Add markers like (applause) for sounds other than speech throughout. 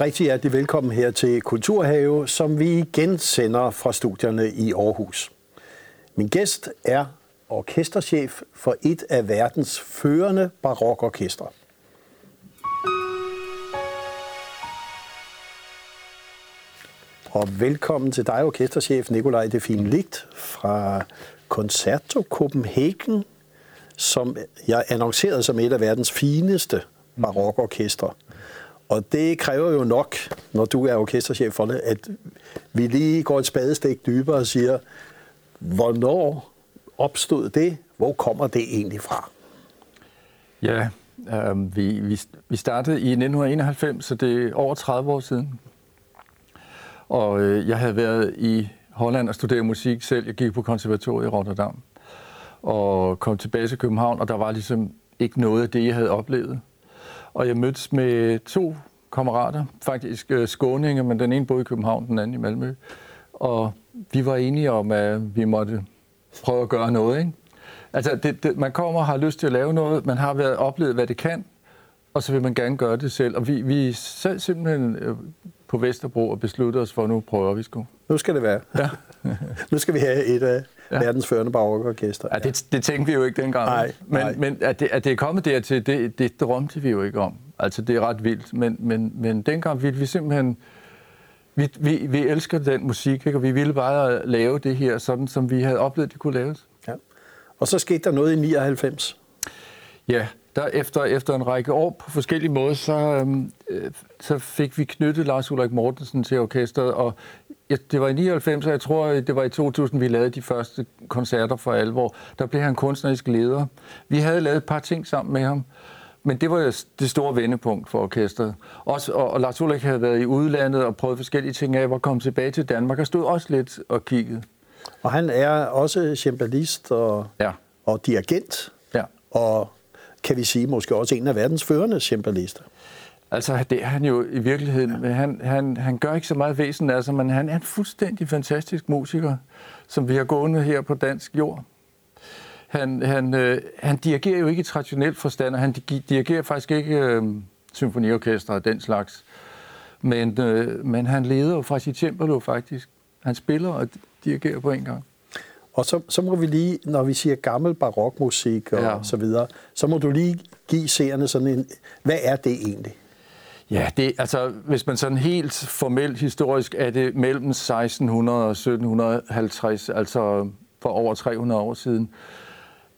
rigtig hjertelig velkommen her til Kulturhave, som vi igen sender fra studierne i Aarhus. Min gæst er orkesterchef for et af verdens førende barokorkestre. Og velkommen til dig, orkesterchef Nikolaj Defin Ligt fra Concerto Copenhagen, som jeg annoncerede som et af verdens fineste barokorkestre. Og det kræver jo nok, når du er orkesterchef for det, at vi lige går et spadestik dybere og siger, hvornår opstod det? Hvor kommer det egentlig fra? Ja, øh, vi, vi, vi startede i 1991, så det er over 30 år siden. Og øh, jeg havde været i Holland og studeret musik selv. Jeg gik på konservatoriet i Rotterdam og kom tilbage til København, og der var ligesom ikke noget af det, jeg havde oplevet. Og jeg mødtes med to kammerater, faktisk øh, skåninge, men den ene boede i København, den anden i Malmø. Og vi var enige om, at vi måtte prøve at gøre noget. Ikke? Altså, det, det, man kommer og har lyst til at lave noget, man har været oplevet, hvad det kan, og så vil man gerne gøre det selv. Og vi, vi sad simpelthen øh, på Vesterbro og besluttede os for, at nu prøver vi sgu. Nu skal det være. Ja. (laughs) nu skal vi have et af ja. verdens førende barokorkester. Ja, det, det tænkte vi jo ikke dengang. Nej, men, nej. men at, det, at det er kommet dertil, det, det drømte vi jo ikke om. Altså, det er ret vildt. Men, men, men dengang ville vi simpelthen... Vi, vi, vi elsker den musik, ikke? og vi ville bare lave det her, sådan som vi havde oplevet, det kunne laves. Ja. Og så skete der noget i 99. Ja, der efter, efter en række år på forskellige måder, så, øhm, øh, så fik vi knyttet Lars Ulrik Mortensen til orkestret, og ja, det var i 99, og jeg tror, det var i 2000, vi lavede de første koncerter for alvor. Der blev han kunstnerisk leder. Vi havde lavet et par ting sammen med ham, men det var det store vendepunkt for orkestret. Også, og, og Lars Ulrik havde været i udlandet og prøvet forskellige ting af, hvor kom tilbage til Danmark og stod også lidt og kiggede. Og han er også cembalist og, Ja. og dirigent, Ja. og kan vi sige måske også en af verdens førende cembalister. Altså, det er han jo i virkeligheden. Men han, han, han gør ikke så meget væsen af sig, men han er en fuldstændig fantastisk musiker, som vi har gående her på dansk jord. Han, han, øh, han dirigerer jo ikke i traditionel forstand, og han di- dirigerer faktisk ikke øh, symfoniorkester og den slags. Men, øh, men han leder jo fra sit cembalo faktisk. Han spiller og dirigerer på en gang. Og så, så må vi lige, når vi siger gammel barokmusik og Ja. ja. så videre, så må du lige give seerne sådan en, hvad er det egentlig? Ja, det, altså, hvis man sådan helt formelt historisk er det mellem 1600 og 1750, altså for over 300 år siden.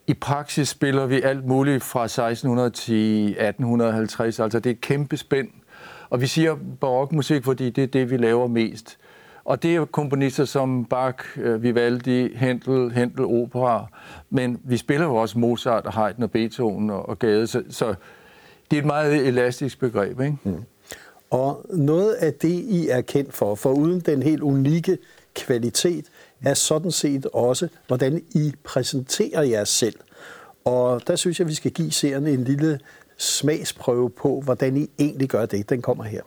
I praksis spiller vi alt muligt fra 1600 til 1850, altså det er et kæmpe spænd. Og vi siger barokmusik, fordi det er det, vi laver mest. Og det er komponister som Bach, øh, Vivaldi, Händel, Händel opera, men vi spiller jo også Mozart og Haydn og Beethoven og, og Gade, så, så det er et meget elastisk begreb, ikke? Mm. Og noget af det, I er kendt for, for uden den helt unikke kvalitet, er sådan set også, hvordan I præsenterer jer selv. Og der synes jeg, vi skal give seerne en lille smagsprøve på, hvordan I egentlig gør det. Den kommer her.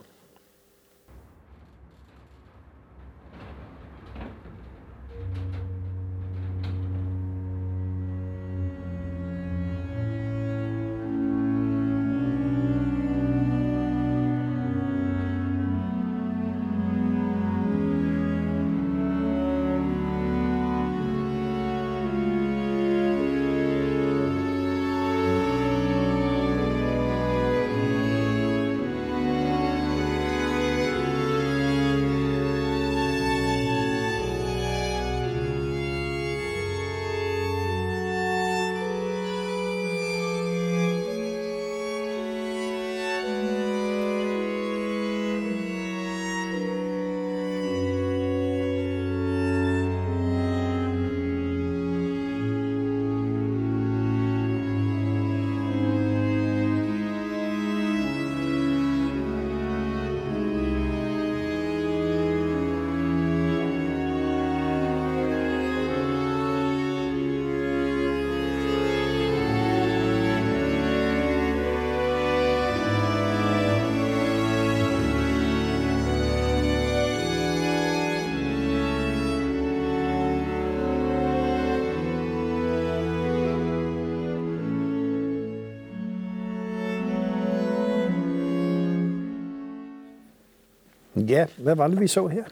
Ja, hvad var det, vi så her?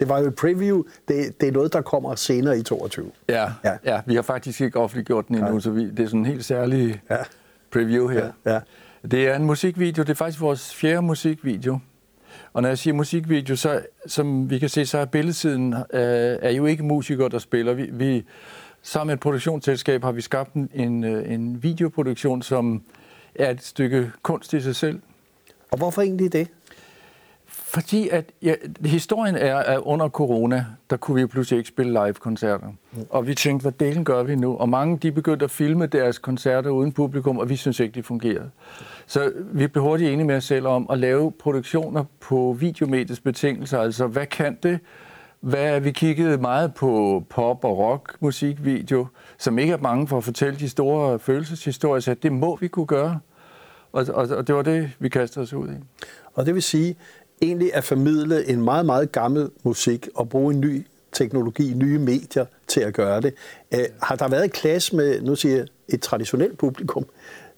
Det var jo et preview. Det, det er noget, der kommer senere i 22. Ja, Ja. ja. vi har faktisk ikke offentliggjort den endnu, Nej. så vi, det er sådan en helt særlig Ja. preview her. Ja, ja. Det er en musikvideo. Det er faktisk vores fjerde musikvideo. Og når jeg siger musikvideo, så som vi kan se, så er billedsiden øh, er jo ikke musikere, der spiller. Vi, vi, sammen med et produktionsselskab har vi skabt en, en, øh, en videoproduktion, som er et stykke kunst i sig selv. Og hvorfor egentlig det? Fordi at, ja, historien er, at under corona, der kunne vi jo pludselig ikke spille live-koncerter. Og vi tænkte, hvad delen gør vi nu? Og mange de begyndte at filme deres koncerter uden publikum, og vi synes ikke, det fungerede. Så vi blev hurtigt enige med os selv om at lave produktioner på videomediets betingelser. Altså, hvad kan det? Hvad, vi kiggede meget på pop- og rock musikvideo, som ikke er mange for at fortælle de store følelseshistorier, så det må vi kunne gøre. Og, og, og det var det, vi kastede os ud i. Og det vil sige, egentlig at formidle en meget, meget gammel musik og bruge en ny teknologi, nye medier til at gøre det. Øh, har der været et klasse med, nu siger jeg, et traditionelt publikum?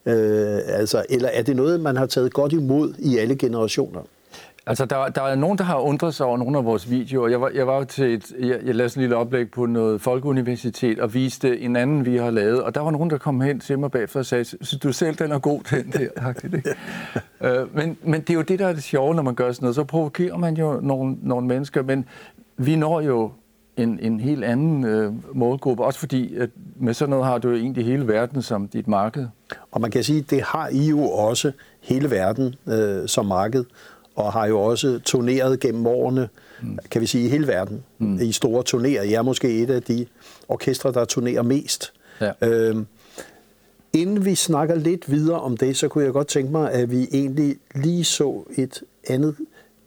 Øh, altså, eller er det noget, man har taget godt imod i alle generationer? Altså, der, der er nogen, der har undret sig over nogle af vores videoer. Jeg var, jeg var jo til et, jeg, jeg lavede sådan en lille oplæg på noget folkeuniversitet og viste en anden, vi har lavet. Og der var nogen, der kom hen til mig bagefter og sagde, synes du selv, den er god, den der? (laughs) Ikke? øh, men, men det er jo det, der er det sjove, når man gør sådan noget. Så provokerer man jo nogle, nogle mennesker, men vi når jo en, en helt anden øh, målgruppe. Også fordi, at med sådan noget har du jo egentlig hele verden som dit marked. Og man kan sige, det har I jo også hele verden øh, som marked, og har jo også turneret gennem årene, mm. kan vi sige, i hele verden, mm. i store turnéer. Jeg er måske et af de orkestre, der turnerer mest. Ja. Øhm, inden vi snakker lidt videre om det, så kunne jeg godt tænke mig, at vi egentlig lige så et andet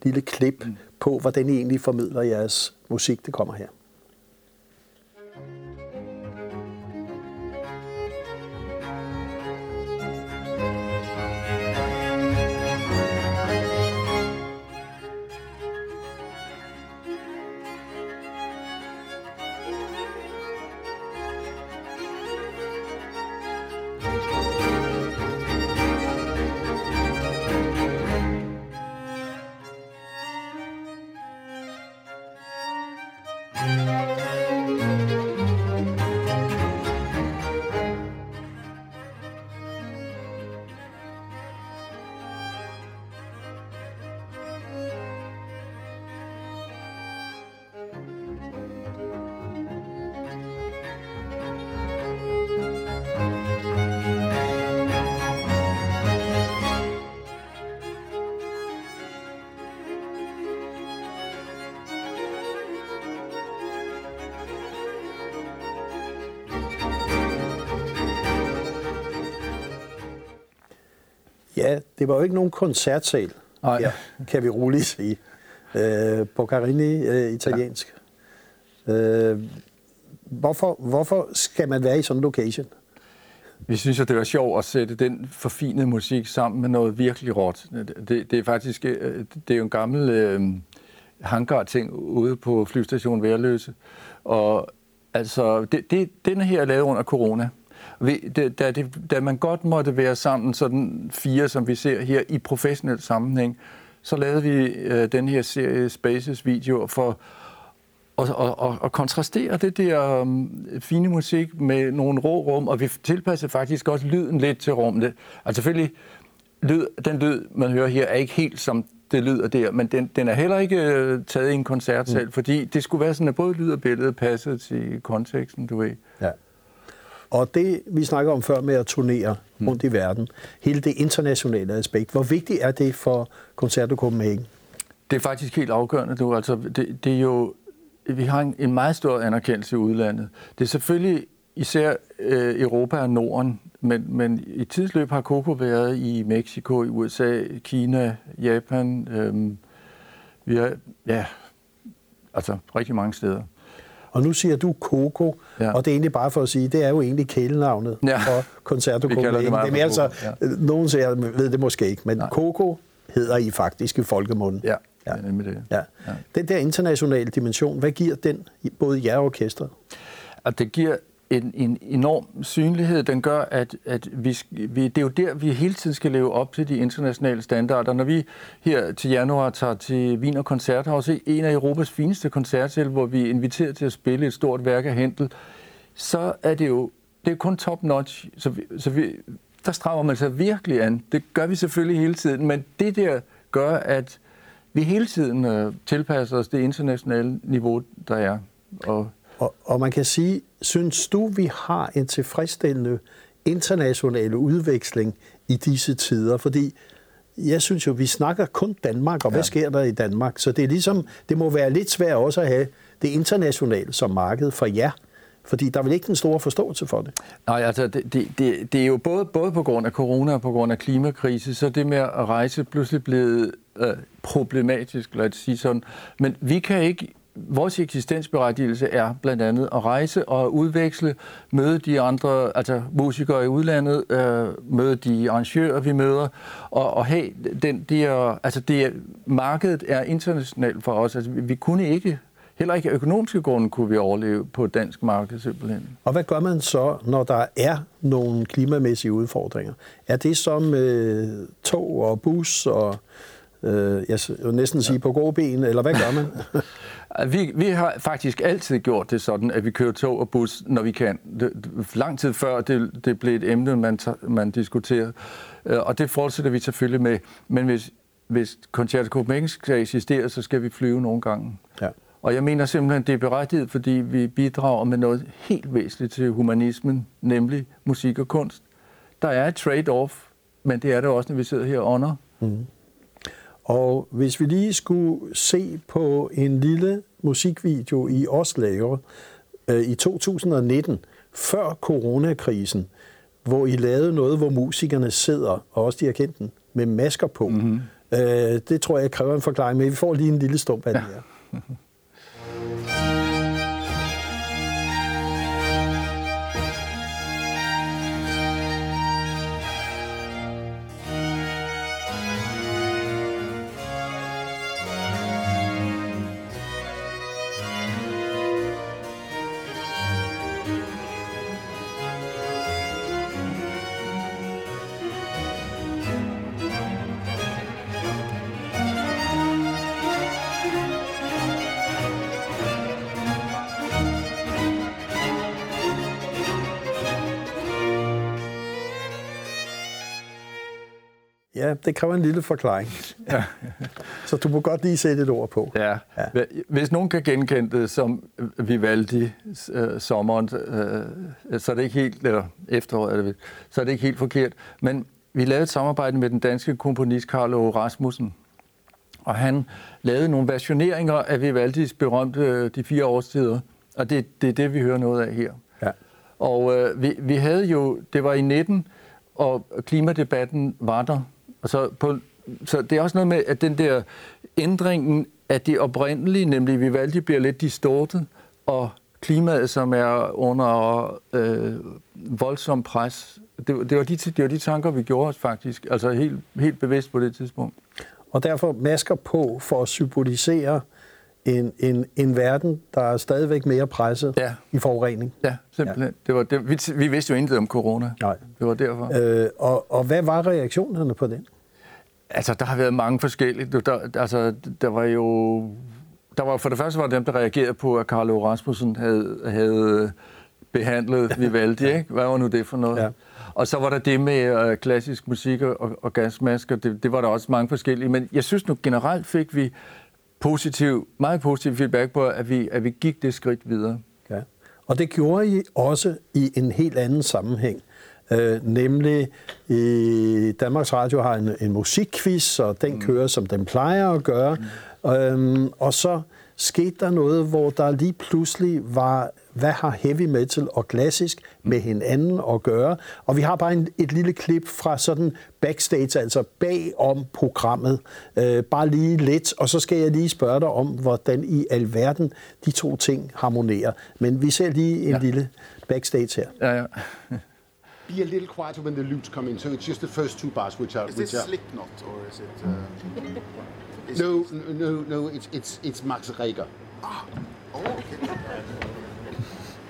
lille klip mm. på, hvordan I egentlig formidler jeres musik. Det kommer her. Det var jo ikke nogen koncertsal, Nej. her, kan vi roligt sige. Øh, på Carini øh, italiensk. Ja. Øh, hvorfor, hvorfor skal man være i sådan en location? Vi synes, at det var sjovt at sætte den forfinede musik sammen med noget virkelig råt. Det, det er faktisk øh, det er jo en gammel øh, hangar-ting ude på flystationen Værløse. Og altså, det, det, den her er lavet under corona. Da, det, da man godt måtte være sammen, sådan fire, som vi ser her, i professionel sammenhæng, så lavede vi øh, den her serie Spaces video for og, og, og, og kontrastere det der um, fine musik med nogle rå rum, og vi tilpassede faktisk også lyden lidt til rummet. Altså selvfølgelig, lyd, den lyd, man hører her, er ikke helt som det lyder der, men den, den er heller ikke øh, taget i en koncertsal, mm. fordi det skulle være sådan, at både lyd og billede passede til konteksten, du ved. Ja. Og det, vi snakker om før med at turnere rundt i verden, hele det internationale aspekt, hvor vigtigt er det for Concerto Copenhagen? Det er faktisk helt afgørende, du. Altså, det, det er jo, vi har en, en meget stor anerkendelse i udlandet. Det er selvfølgelig især øh, Europa og Norden, men, men i tidsløb har Coco været i Mexico, i USA, Kina, Japan. Øhm, vi har, ja, altså rigtig mange steder. Og nu siger du Coco, ja. Og det er egentlig bare for at sige, det er jo egentlig kælenavnet Ja. for Concerto det Copenhagen. Det er altså, ja. nogen siger, ved det måske ikke, men Nej. Coco hedder I faktisk i folkemunden. Ja, Ja. det er nemlig det. Ja. Ja. Den der internationale dimension, hvad giver den både jer og orkestret? Og det giver en, en enorm synlighed. Den gør, at, at vi, vi, det er jo der, vi hele tiden skal leve op til de internationale standarder. Når vi her til januar tager til Wiener Koncerthaus, en af Europas fineste koncertsæl, hvor vi er inviteret til at spille et stort værk af Hentel, så er det jo det er kun top notch. Så, vi, så vi, der strammer man sig virkelig an. Det gør vi selvfølgelig hele tiden, men det der gør, at vi hele tiden øh, tilpasser os det internationale niveau, der er. Og, og, og man kan sige, synes du, vi har en tilfredsstillende international udveksling i disse tider? Fordi jeg synes jo, vi snakker kun Danmark, og hvad ja. sker der i Danmark? Så det er ligesom, det må være lidt svært også at have det internationale som marked for jer. Fordi der er vel ikke den store forståelse for det? Nej, altså det, det, det, det er jo både, både på grund af corona og på grund af klimakrise, så det med at rejse pludselig blevet øh, problematisk, lad os sige sådan. Men vi kan ikke vores eksistensberettigelse er blandt andet at rejse og udveksle, møde de andre, altså musikere i udlandet, øh, møde de arrangører, vi møder, og, og have den der, altså det, markedet er internationalt for os. Altså, vi, vi kunne ikke Heller ikke økonomiske grunde kunne vi overleve på et dansk marked simpelthen. Og hvad gør man så, når der er nogle klimamæssige udfordringer? Er det som øh, tog og bus og øh, jeg vil næsten sige på gode ben, eller hvad gør man? (laughs) vi, vi har faktisk altid gjort det sådan, at vi kører tog og bus, når vi kan. Det, lang tid før det, det blev et emne, man, man diskuterer. Øh, og det fortsætter vi selvfølgelig med. Men hvis, hvis Concerto Copenhagen skal eksistere, så skal vi flyve nogle gange. Ja. Og jeg mener simpelthen, det er berettiget, fordi vi bidrager med noget helt væsentligt til humanismen, nemlig musik og kunst. Der er et trade-off, men det er det også, når vi sidder her under. Mm. Og hvis vi lige skulle se på en lille musikvideo i Oslo øh, i 2019, før coronakrisen, hvor I lavede noget, hvor musikerne sidder, og også den, med masker på. Mm-hmm. Øh, det tror jeg kræver en forklaring, men vi får lige en lille stump af ja. det her. (laughs) Ja, det kræver en lille forklaring. Ja. Så du må godt lige sætte et ord på. Ja. ja. Hvis nogen kan genkende det som Vivaldi øh, sommeren, øh, så er det ikke helt, eller efteråret, er det, så er det ikke helt forkert. Men vi lavede et samarbejde med den danske komponist Carlo Rasmussen, og han lavede nogle versioneringer af Vivaldis berømte øh, De fire årstider, og det, det er det, vi hører noget af her. Ja. Og øh, vi, vi havde jo, det var i 19, og klimadebatten var der, og så, på, så det er også noget med, at den der ændringen af det oprindelige, nemlig Vivaldi bliver lidt distortet, og klimaet, som er under øh, voldsom pres. Det, det, var de, det var de tanker, vi gjorde os faktisk, altså helt, helt bevidst på det tidspunkt. Og derfor masker på for at symbolisere en, en, en verden, der er stadigvæk mere presset ja. i forurening. Ja, simpelthen. Ja. Det var det. Vi, vi vidste jo intet om corona. Nej. Det var derfor. Øh, og, og hvad var reaktionerne på den? Altså, der har været mange forskellige. Der, altså, der var jo... Der var, for det første var dem, der reagerede på, at Carlo Rasmussen havde, havde behandlet (laughs) Vivaldi. Ikke? Hvad var nu det for noget? Ja. Og så var der det med uh, klassisk musik og, og gasmasker. Det, det var der også mange forskellige. Men jeg synes nu generelt fik vi positiv, meget positiv feedback på, at vi, at vi gik det skridt videre. Ja. Og det gjorde I også i en helt anden sammenhæng. Øh, nemlig i Danmarks Radio har en, en musikquiz, og den mm. kører, som den plejer at gøre. Mm. Øhm, og så skete der noget, hvor der lige pludselig var, hvad har heavy metal og klassisk med hinanden at gøre? Og vi har bare en, et lille klip fra sådan backstage, altså bag om programmet. Øh, bare lige lidt, og så skal jeg lige spørge dig om, hvordan i alverden de to ting harmonerer. Men vi ser lige en ja. lille backstage her. Ja, ja. be a little quieter when the lutes come in. So it's just the first two bars which are. Is which this are, Slipknot or is it? Uh, is no, it... no, no. It's it's it's Max Reger. Ah, oh, okay.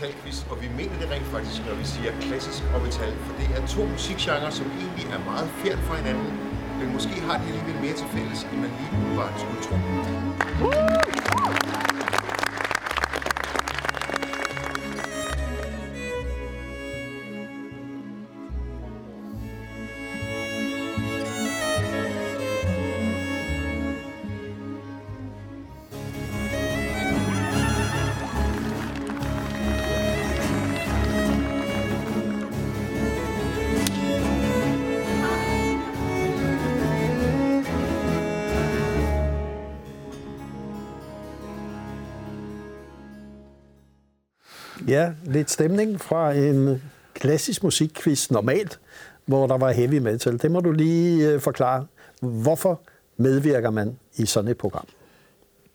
Metalquiz, og vi mener det rent faktisk, når vi siger klassisk og metal, for det er to musikgenrer, som egentlig er meget fjern fra hinanden, men måske har de alligevel mere til fælles, end man lige umiddelbart skulle tro. Ja, lidt stemning fra en klassisk musikquiz normalt, hvor der var heavy metal. Det må du lige øh, forklare. Hvorfor medvirker man i sådan et program?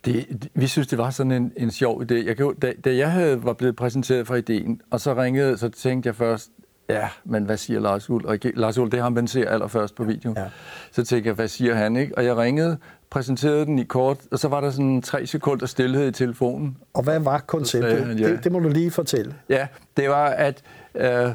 Det, vi synes, det var sådan en, en sjov idé. Jeg kan, da, da jeg havde, var blevet præsenteret for ideen, og så ringede, så tænkte jeg først, ja, men hvad siger Lars Ull? Og Lars Ull, det er ham, man ser allerførst på video. Ja. Så tænkte jeg, hvad siger han? Ikke? Og jeg ringede, præsenterede den i kort, og så var der sådan tre sekunder stillhed i telefonen. Og hvad var konceptet? han ja. Det, det må du lige fortælle. Ja, det var, at øh,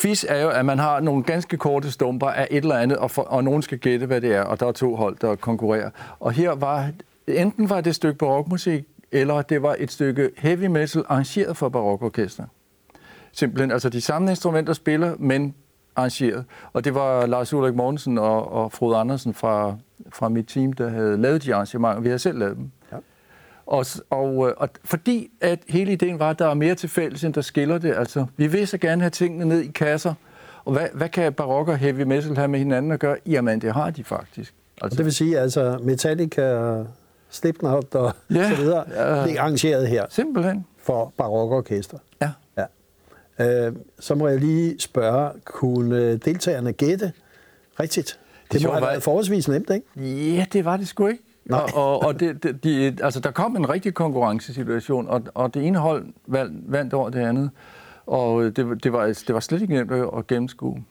quiz er jo, at man har nogle ganske korte stumper af et eller andet, og, for, og nogen skal gætte, hvad det er, og der er to hold, der konkurrerer. Og her var, enten var det et stykke barokmusik, eller det var et stykke heavy metal arrangeret for barokorkester. Simpelthen, altså de samme instrumenter spiller, men arrangeret. Og det var Lars Ulrik Mortensen og, og Frode Andersen fra, fra mit team, der havde lavet de arrangementer. Vi havde selv lavet dem. Ja. Og, og, øh, og fordi at hele ideen var, at der er mere til fælles, end der skiller det. Altså, vi vil så gerne have tingene ned i kasser. Og hvad, hvad kan barok og heavy metal have med hinanden at gøre? Jamen, det har de faktisk. Og Altså, det vil sige, altså Metallica, Slipknot og Ja, så videre, ja. bliver arrangeret her simpelthen. for barokorkester. Ja. Ja. Øh, så må jeg lige spørge, kunne deltagerne gætte rigtigt? Det, må have var- været forholdsvis nemt, ikke? Ja, det var det sgu ikke. Nej. Og, og, og det, det, de, altså, der kom en rigtig konkurrencesituation, og, og det ene hold vandt, vandt over det andet. Og det, var- det, var, det var slet ikke nemt at, gennemskue.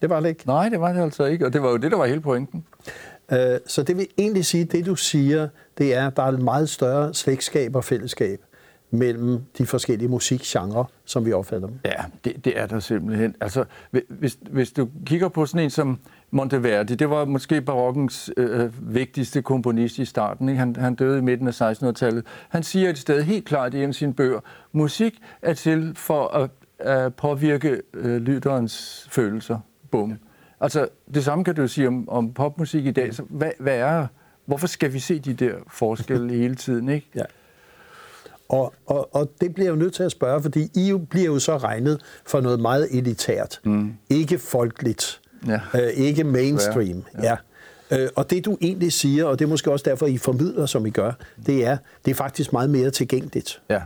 Det var det ikke. Nej, det var det altså ikke, og det var jo det, der var hele pointen. Øh, så det vil egentlig sige, det du siger, det er, at der er et meget større slægtskab og fællesskab mellem de forskellige musikgenre, som vi opfatter dem. Ja, det, det er der simpelthen. Altså, hvi- hvis, hvis du kigger på sådan en som Monteverdi, det var måske barokkens øh, vigtigste komponist i starten. Ikke? Han, han døde i midten af 1600-tallet. Han siger et sted helt klart i en af sine bøger, musik er til for at, at påvirke øh, lytterens følelser. Bum. Altså, det samme kan du sige om, om popmusik i dag. Så hvad, hvad er, hvorfor skal vi se de der forskelle (laughs) hele tiden? Ikke? Ja. Og, og, og det bliver jeg jo nødt til at spørge, fordi I jo bliver jo så regnet for noget meget elitært. Mm. Ikke folkeligt. Ja. Øh, ikke mainstream. Ja. Ja. Øh, og det du egentlig siger, og det er måske også derfor, I formidler, som I gør, det er, det er faktisk meget mere tilgængeligt. Ja,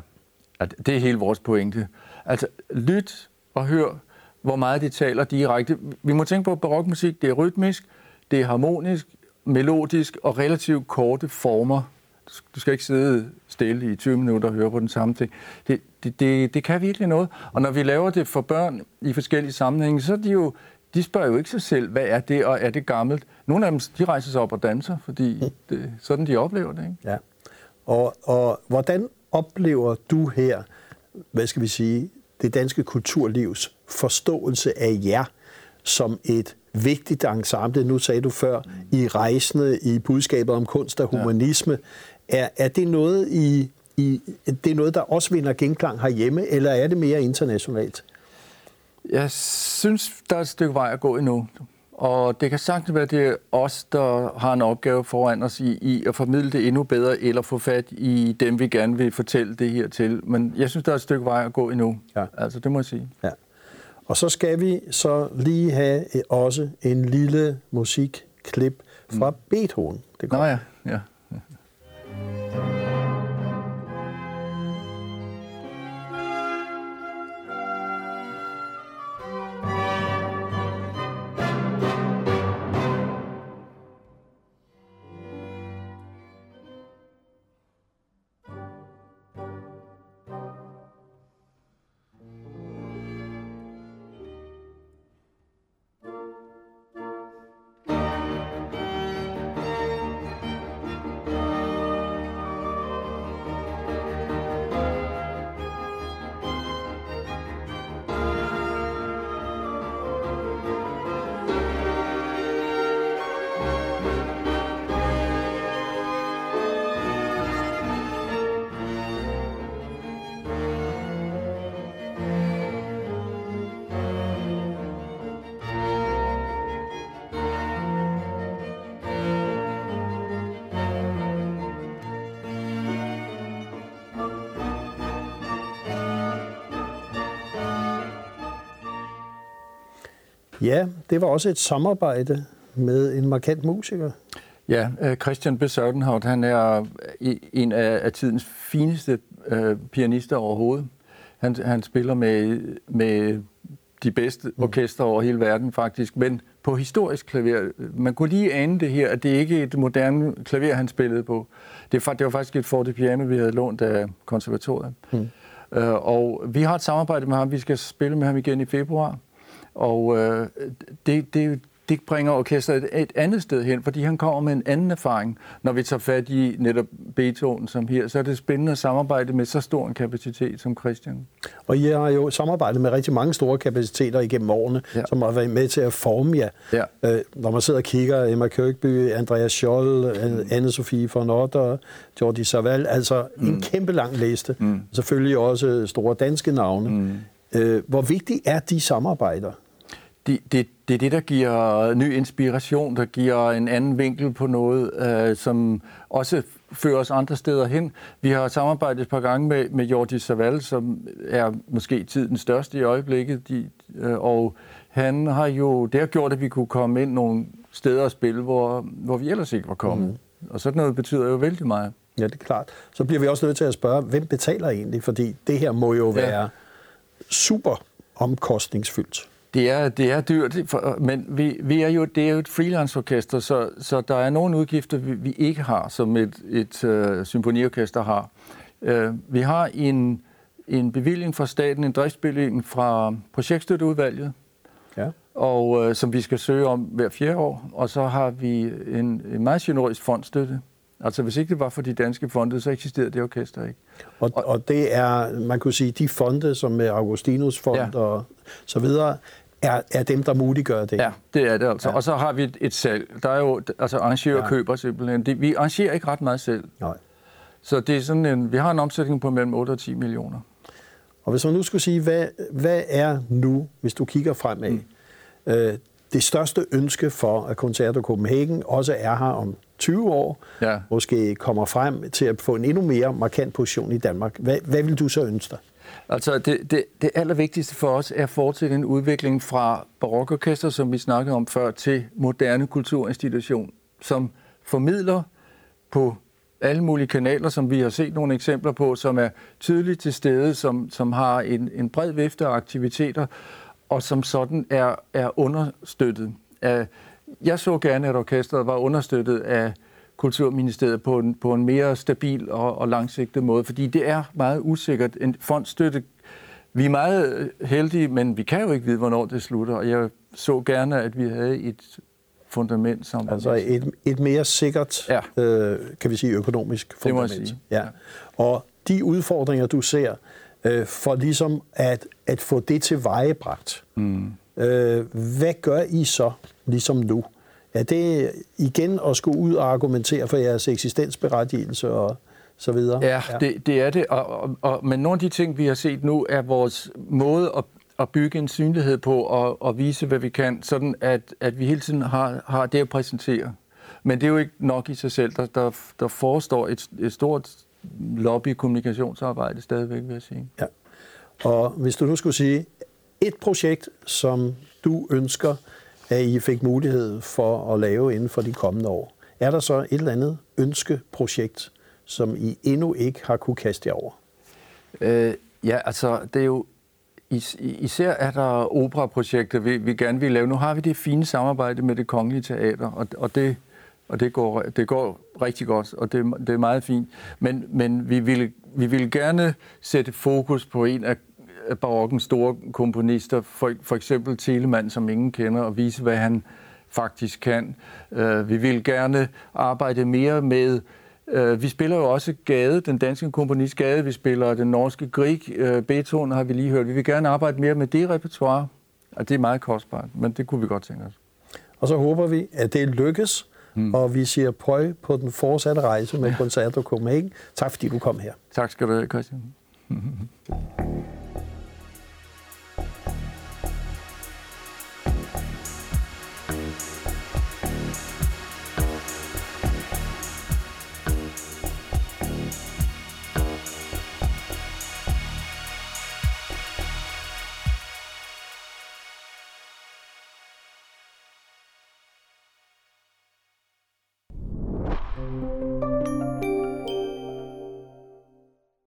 det er hele vores pointe. Altså, lyt og hør, hvor meget de taler direkte. Vi må tænke på, at barokmusik, det er rytmisk, det er harmonisk, melodisk og relativt korte former. Du skal ikke sidde stille i 20 minutter og høre på den samme ting. Det, det, det, det kan virkelig noget. Og når vi laver det for børn i forskellige sammenhænge, så er de jo, de spørger jo ikke sig selv, hvad er det, og er det gammelt? Nogle af dem, de rejser sig op og danser, fordi det, sådan de oplever det. Ikke? Ja. Og, og hvordan oplever du her, hvad skal vi sige, det danske kulturlivs forståelse af jer som et vigtigt ensemble, nu sagde du før, i rejsende, i budskabet om kunst og humanisme. Er, er det noget, I, I, det er noget, der også vinder genklang herhjemme, eller er det mere internationalt? Jeg synes, der er et stykke vej at gå endnu. Og det kan sagtens være, det er os, der har en opgave foran os i, i at formidle det endnu bedre, eller få fat i dem, vi gerne vil fortælle det her til. Men jeg synes, der er et stykke vej at gå endnu. Ja. Altså, det må jeg sige. Ja. Og så skal vi så lige have også en lille musikklip fra Beethoven. Det Nå går. ja, ja. Ja, det var også et samarbejde med en markant musiker. Ja, øh, Christian B. Sørenhout, han er en af, tidens fineste øh, pianister overhovedet. Han, han spiller med, med de bedste mm. orkester over hele verden faktisk, men på historisk klaver. Man kunne lige ane det her, at det ikke er et moderne klaver, han spillede på. Det, det var faktisk et fortepiano, vi havde lånt af konservatoriet. Mm. Uh, og vi har et samarbejde med ham. Vi skal spille med ham igen i februar. Og uh, det, det, det bringer orkestret et, et andet sted hen, fordi han kommer med en anden erfaring. Når vi tager fat i netop Beethoven som her, så er det spændende at samarbejde med så stor en kapacitet som Christian. Og I har jo samarbejdet med rigtig mange store kapaciteter igennem årene, ja. som har været med til at forme jer. Ja. Øh, når man sidder og kigger, Emma Kirkby, Andreas Scholl, mm. Anne-Sophie von Otter, Jordi Savall, altså mm. en kæmpe lang liste. Mm. Selvfølgelig også store danske navne. Mm. Øh, hvor vigtigt er de samarbejder? det, det, det er det, der giver ny inspiration, der giver en anden vinkel på noget, øh, som også fører os andre steder hen. Vi har samarbejdet et par gange med, med Jordi Savall, som er måske tidens største i øjeblikket, de, øh, og han har jo, det har gjort, at vi kunne komme ind nogle steder og spille, hvor, hvor vi ellers ikke var kommet. Mm. Og sådan noget betyder jo vældig meget. Ja, det er klart. Så bliver vi også nødt til at spørge, hvem betaler egentlig? Fordi det her må jo være ja. Super omkostningsfyldt. Det er, det er dyrt, men vi, vi er jo, det er jo et freelance-orkester, så, så der er nogle udgifter, vi, vi ikke har, som et, et uh, symfoniorkester har. Uh, vi har en, en bevilling fra staten, en driftsbevilling fra projektstøtteudvalget, ja. og uh, som vi skal søge om hver fjerde år. Og så har vi en, en meget generøs fondstøtte. Altså hvis ikke det var for de danske fonde, så eksisterede det orkester ikke. Og, og det er, man kunne sige, de fonde, som med Augustinus fond ja. og så videre, er, er dem, der muliggør det. Ja, det er det altså. Ja. Og så har vi et, et salg. Der er jo, altså arrangører ja. køber simpelthen. Det, vi arrangerer ikke ret meget selv. Nej. Så det er sådan en, vi har en omsætning på mellem 8 og 10 millioner. Og hvis man nu skulle sige, hvad, hvad er nu, hvis du kigger fremad, mm. øh, det største ønske for, at Koncerter Copenhagen også er her om 20 år, ja. måske kommer frem til at få en endnu mere markant position i Danmark. Hvad, hvad vil du så ønske dig? Altså det, det, det allervigtigste for os er at fortsætte en udvikling fra barokorkester, som vi snakkede om før, til moderne kulturinstitution, som formidler på alle mulige kanaler, som vi har set nogle eksempler på, som er tydeligt til stede, som, som har en, en bred vifte af aktiviteter, og som sådan er, er understøttet. Af, jeg så gerne, at orkestret var understøttet af Kulturministeriet på en, på en mere stabil og, og langsigtet måde, fordi det er meget usikkert. En fondstøtte, vi er meget heldige, men vi kan jo ikke vide, hvornår det slutter, og jeg så gerne, at vi havde et fundament som... Altså et, et mere sikkert, ja. øh, kan vi sige, økonomisk fundament. Det må jeg sige. Ja. Og de udfordringer, du ser, øh, for ligesom at, at få det til vejebragt, mm. øh, hvad gør I så ligesom nu? Er det igen at skulle ud og argumentere for jeres eksistensberettigelse og så videre? Ja, ja. Det, det er det. Og, og, og, men nogle af de ting, vi har set nu, er vores måde at, at bygge en synlighed på og, og vise, hvad vi kan, sådan at, at vi hele tiden har, har det at præsentere. Men det er jo ikke nok i sig selv. Der, der, der forestår et, et stort lobby-kommunikationsarbejde stadigvæk, vil jeg sige. Ja. Og hvis du nu skulle sige et projekt, som du ønsker, at I fik mulighed for at lave inden for de kommende år. Er der så et eller andet ønskeprojekt, som I endnu ikke har kunne kaste jer over? Øh, ja, altså det er jo is, især er der operaprojekter, vi, vi gerne vil lave. Nu har vi det fine samarbejde med det kongelige teater, og, og det og det går, det går rigtig godt, og det, det er meget fint. Men, men vi, vil, vi vil gerne sætte fokus på en af barokkens store komponister, for, for eksempel Telemann, som ingen kender, og vise, hvad han faktisk kan. Uh, vi vil gerne arbejde mere med uh, vi spiller jo også Gade, den danske komponist Gade, vi spiller den norske Grieg, uh, Beethoven har vi lige hørt. Vi vil gerne arbejde mere med det repertoire, og det er meget kostbart, men det kunne vi godt tænke os. Og så håber vi, at det lykkes, mm. og vi siger prøv på den fortsatte rejse med (laughs) ja. Concerto Copenhagen. Tak fordi du kom her. Tak skal du have, Christian. (laughs)